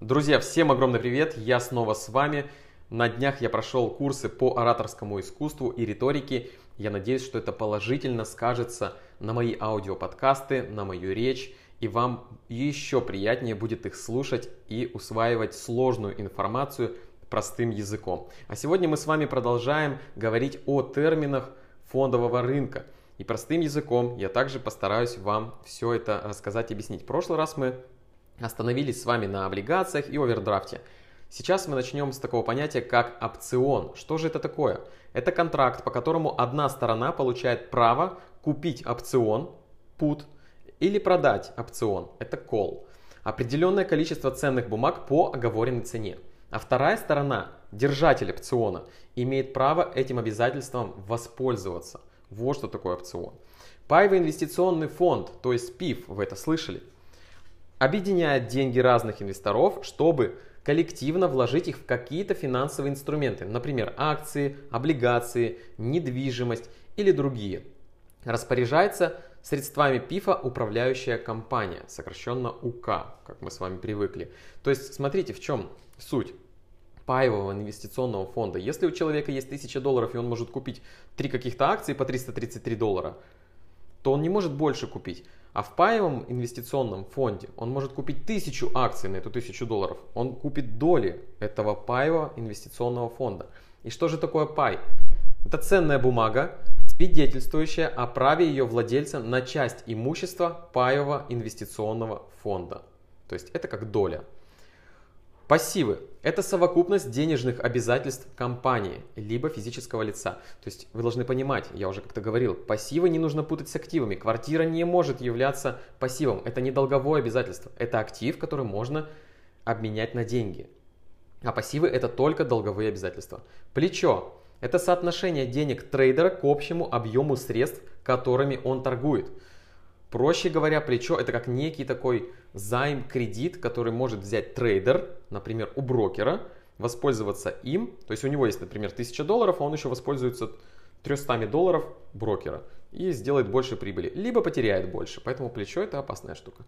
Друзья, всем огромный привет! Я снова с вами. На днях я прошел курсы по ораторскому искусству и риторике. Я надеюсь, что это положительно скажется на мои аудиоподкасты, на мою речь, и вам еще приятнее будет их слушать и усваивать сложную информацию простым языком. А сегодня мы с вами продолжаем говорить о терминах фондового рынка. И простым языком я также постараюсь вам все это рассказать и объяснить. В прошлый раз мы остановились с вами на облигациях и овердрафте. Сейчас мы начнем с такого понятия, как опцион. Что же это такое? Это контракт, по которому одна сторона получает право купить опцион, put, или продать опцион, это call, определенное количество ценных бумаг по оговоренной цене. А вторая сторона, держатель опциона, имеет право этим обязательством воспользоваться. Вот что такое опцион. Паевый инвестиционный фонд, то есть ПИФ, вы это слышали, объединяет деньги разных инвесторов, чтобы коллективно вложить их в какие-то финансовые инструменты, например, акции, облигации, недвижимость или другие. Распоряжается средствами ПИФа управляющая компания, сокращенно УК, как мы с вами привыкли. То есть, смотрите, в чем суть паевого инвестиционного фонда. Если у человека есть 1000 долларов и он может купить три каких-то акции по 333 доллара, то он не может больше купить. А в паевом инвестиционном фонде он может купить тысячу акций на эту тысячу долларов. Он купит доли этого паевого инвестиционного фонда. И что же такое пай? Это ценная бумага, свидетельствующая о праве ее владельца на часть имущества паевого инвестиционного фонда. То есть это как доля. Пассивы – это совокупность денежных обязательств компании, либо физического лица. То есть вы должны понимать, я уже как-то говорил, пассивы не нужно путать с активами. Квартира не может являться пассивом. Это не долговое обязательство. Это актив, который можно обменять на деньги. А пассивы – это только долговые обязательства. Плечо – это соотношение денег трейдера к общему объему средств, которыми он торгует. Проще говоря, плечо – это как некий такой займ, кредит, который может взять трейдер, например, у брокера, воспользоваться им. То есть у него есть, например, 1000 долларов, а он еще воспользуется 300 долларов брокера и сделает больше прибыли. Либо потеряет больше. Поэтому плечо это опасная штука.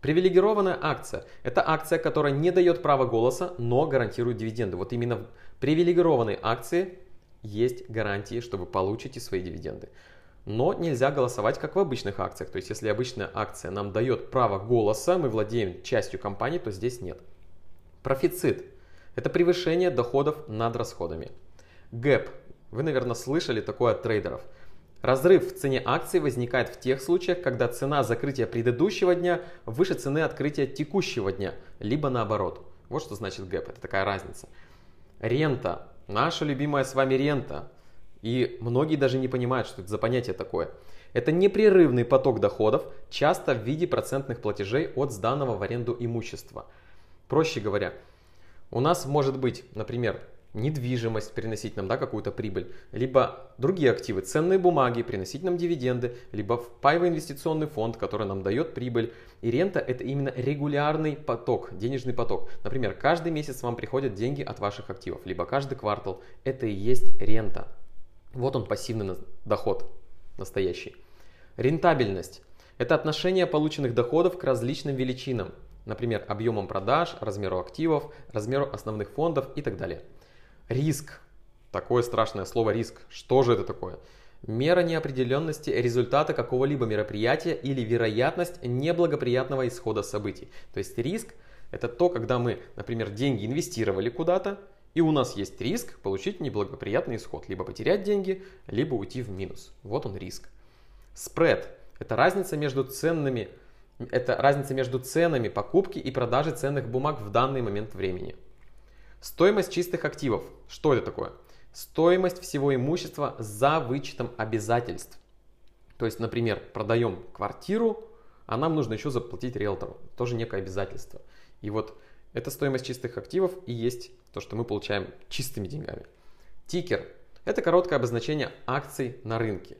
Привилегированная акция – это акция, которая не дает права голоса, но гарантирует дивиденды. Вот именно в привилегированной акции есть гарантии, что вы получите свои дивиденды. Но нельзя голосовать, как в обычных акциях. То есть, если обычная акция нам дает право голоса, мы владеем частью компании, то здесь нет. Профицит – это превышение доходов над расходами. Гэп – вы, наверное, слышали такое от трейдеров. Разрыв в цене акции возникает в тех случаях, когда цена закрытия предыдущего дня выше цены открытия текущего дня, либо наоборот. Вот что значит гэп, это такая разница. Рента, наша любимая с вами рента, и многие даже не понимают, что это за понятие такое. Это непрерывный поток доходов, часто в виде процентных платежей от сданного в аренду имущества. Проще говоря, у нас может быть, например, недвижимость приносить нам да, какую-то прибыль, либо другие активы, ценные бумаги приносить нам дивиденды, либо паевый инвестиционный фонд, который нам дает прибыль. И рента это именно регулярный поток, денежный поток. Например, каждый месяц вам приходят деньги от ваших активов, либо каждый квартал. Это и есть рента. Вот он пассивный доход настоящий. Рентабельность – это отношение полученных доходов к различным величинам, например, объемам продаж, размеру активов, размеру основных фондов и так далее. Риск. Такое страшное слово риск. Что же это такое? Мера неопределенности результата какого-либо мероприятия или вероятность неблагоприятного исхода событий. То есть риск – это то, когда мы, например, деньги инвестировали куда-то, и у нас есть риск получить неблагоприятный исход. Либо потерять деньги, либо уйти в минус. Вот он риск. Спред – это разница между ценными это разница между ценами покупки и продажи ценных бумаг в данный момент времени. Стоимость чистых активов. Что это такое? Стоимость всего имущества за вычетом обязательств. То есть, например, продаем квартиру, а нам нужно еще заплатить риэлтору. Тоже некое обязательство. И вот эта стоимость чистых активов и есть то, что мы получаем чистыми деньгами. Тикер – это короткое обозначение акций на рынке.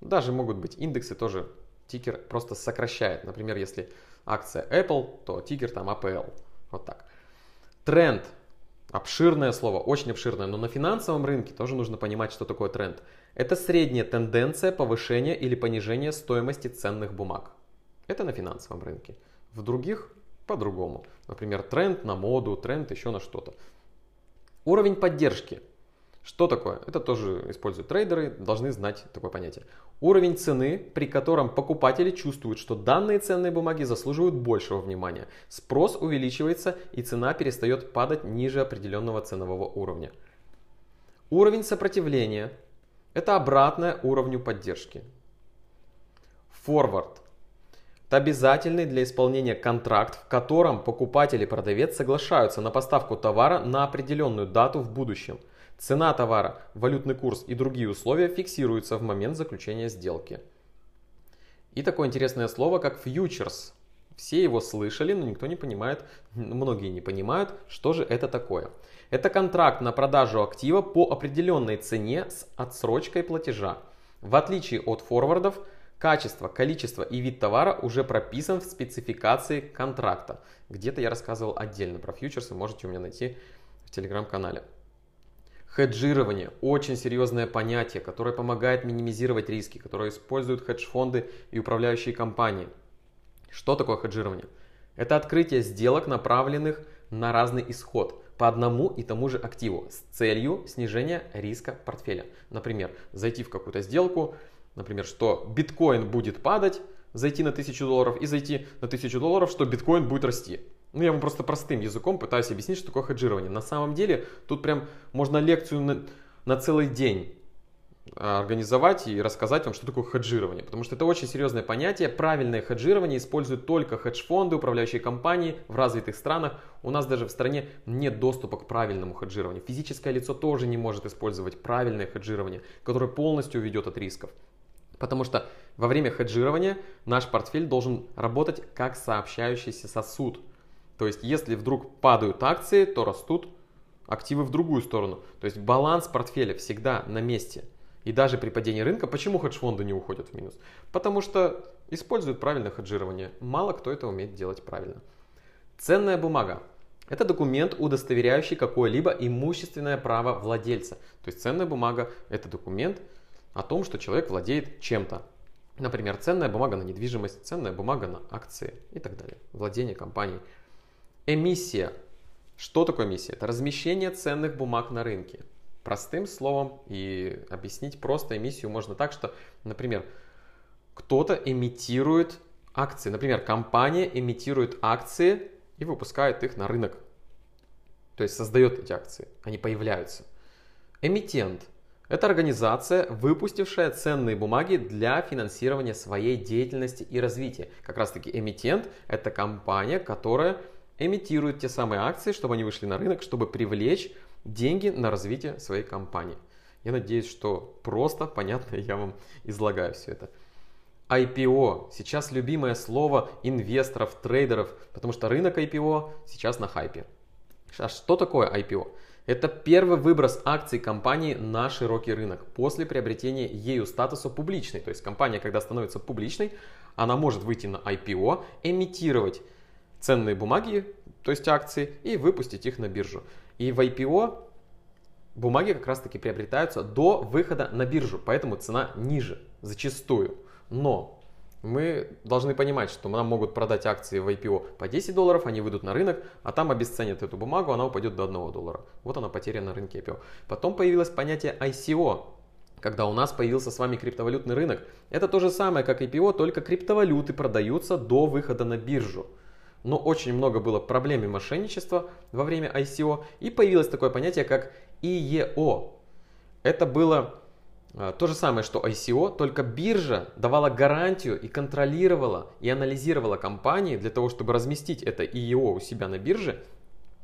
Даже могут быть индексы тоже. Тикер просто сокращает. Например, если акция Apple, то тикер там APL. Вот так. Тренд – обширное слово, очень обширное, но на финансовом рынке тоже нужно понимать, что такое тренд. Это средняя тенденция повышения или понижения стоимости ценных бумаг. Это на финансовом рынке. В других по-другому. Например, тренд на моду, тренд еще на что-то. Уровень поддержки. Что такое? Это тоже используют трейдеры, должны знать такое понятие. Уровень цены, при котором покупатели чувствуют, что данные ценные бумаги заслуживают большего внимания. Спрос увеличивается и цена перестает падать ниже определенного ценового уровня. Уровень сопротивления – это обратное уровню поддержки. Форвард – обязательный для исполнения контракт, в котором покупатель и продавец соглашаются на поставку товара на определенную дату в будущем – Цена товара, валютный курс и другие условия фиксируются в момент заключения сделки. И такое интересное слово, как фьючерс. Все его слышали, но никто не понимает, многие не понимают, что же это такое. Это контракт на продажу актива по определенной цене с отсрочкой платежа. В отличие от форвардов, качество, количество и вид товара уже прописан в спецификации контракта. Где-то я рассказывал отдельно про фьючерсы, можете у меня найти в телеграм-канале. Хеджирование – очень серьезное понятие, которое помогает минимизировать риски, которое используют хедж-фонды и управляющие компании. Что такое хеджирование? Это открытие сделок, направленных на разный исход по одному и тому же активу с целью снижения риска портфеля. Например, зайти в какую-то сделку, например, что биткоин будет падать, зайти на 1000 долларов и зайти на 1000 долларов, что биткоин будет расти. Ну, я вам просто простым языком пытаюсь объяснить, что такое хеджирование. На самом деле, тут прям можно лекцию на, на целый день а, организовать и рассказать вам, что такое хеджирование. Потому что это очень серьезное понятие. Правильное хеджирование используют только хедж-фонды, управляющие компании в развитых странах. У нас даже в стране нет доступа к правильному хеджированию. Физическое лицо тоже не может использовать правильное хеджирование, которое полностью уведет от рисков. Потому что во время хеджирования наш портфель должен работать как сообщающийся сосуд – то есть, если вдруг падают акции, то растут активы в другую сторону. То есть, баланс портфеля всегда на месте. И даже при падении рынка, почему хедж-фонды не уходят в минус? Потому что используют правильное хеджирование. Мало кто это умеет делать правильно. Ценная бумага. Это документ, удостоверяющий какое-либо имущественное право владельца. То есть ценная бумага – это документ о том, что человек владеет чем-то. Например, ценная бумага на недвижимость, ценная бумага на акции и так далее. Владение компанией. Эмиссия. Что такое эмиссия? Это размещение ценных бумаг на рынке. Простым словом и объяснить просто эмиссию можно так, что, например, кто-то имитирует акции. Например, компания имитирует акции и выпускает их на рынок. То есть создает эти акции, они появляются. Эмитент – это организация, выпустившая ценные бумаги для финансирования своей деятельности и развития. Как раз таки эмитент – это компания, которая эмитируют те самые акции, чтобы они вышли на рынок, чтобы привлечь деньги на развитие своей компании. Я надеюсь, что просто, понятно, я вам излагаю все это. IPO. Сейчас любимое слово инвесторов, трейдеров, потому что рынок IPO сейчас на хайпе. А что такое IPO? Это первый выброс акций компании на широкий рынок после приобретения ею статуса публичной. То есть компания, когда становится публичной, она может выйти на IPO, эмитировать ценные бумаги, то есть акции, и выпустить их на биржу. И в IPO бумаги как раз таки приобретаются до выхода на биржу, поэтому цена ниже зачастую. Но мы должны понимать, что нам могут продать акции в IPO по 10 долларов, они выйдут на рынок, а там обесценят эту бумагу, она упадет до 1 доллара. Вот она потеря на рынке IPO. Потом появилось понятие ICO, когда у нас появился с вами криптовалютный рынок. Это то же самое, как IPO, только криптовалюты продаются до выхода на биржу но очень много было проблем и мошенничества во время ICO, и появилось такое понятие, как IEO. Это было то же самое, что ICO, только биржа давала гарантию и контролировала и анализировала компании для того, чтобы разместить это IEO у себя на бирже.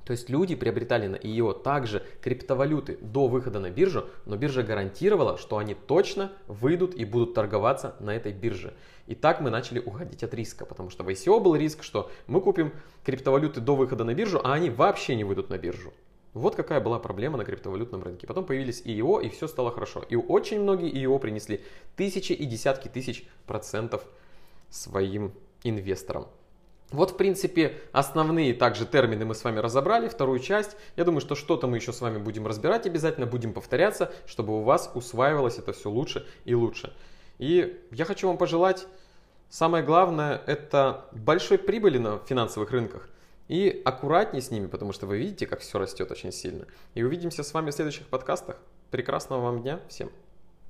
То есть люди приобретали на IEO также криптовалюты до выхода на биржу, но биржа гарантировала, что они точно выйдут и будут торговаться на этой бирже. И так мы начали уходить от риска, потому что в ICO был риск, что мы купим криптовалюты до выхода на биржу, а они вообще не выйдут на биржу. Вот какая была проблема на криптовалютном рынке. Потом появились IEO, и все стало хорошо. И очень многие IEO принесли тысячи и десятки тысяч процентов своим инвесторам. Вот, в принципе, основные также термины мы с вами разобрали, вторую часть. Я думаю, что что-то мы еще с вами будем разбирать обязательно, будем повторяться, чтобы у вас усваивалось это все лучше и лучше. И я хочу вам пожелать Самое главное – это большой прибыли на финансовых рынках и аккуратнее с ними, потому что вы видите, как все растет очень сильно. И увидимся с вами в следующих подкастах. Прекрасного вам дня всем!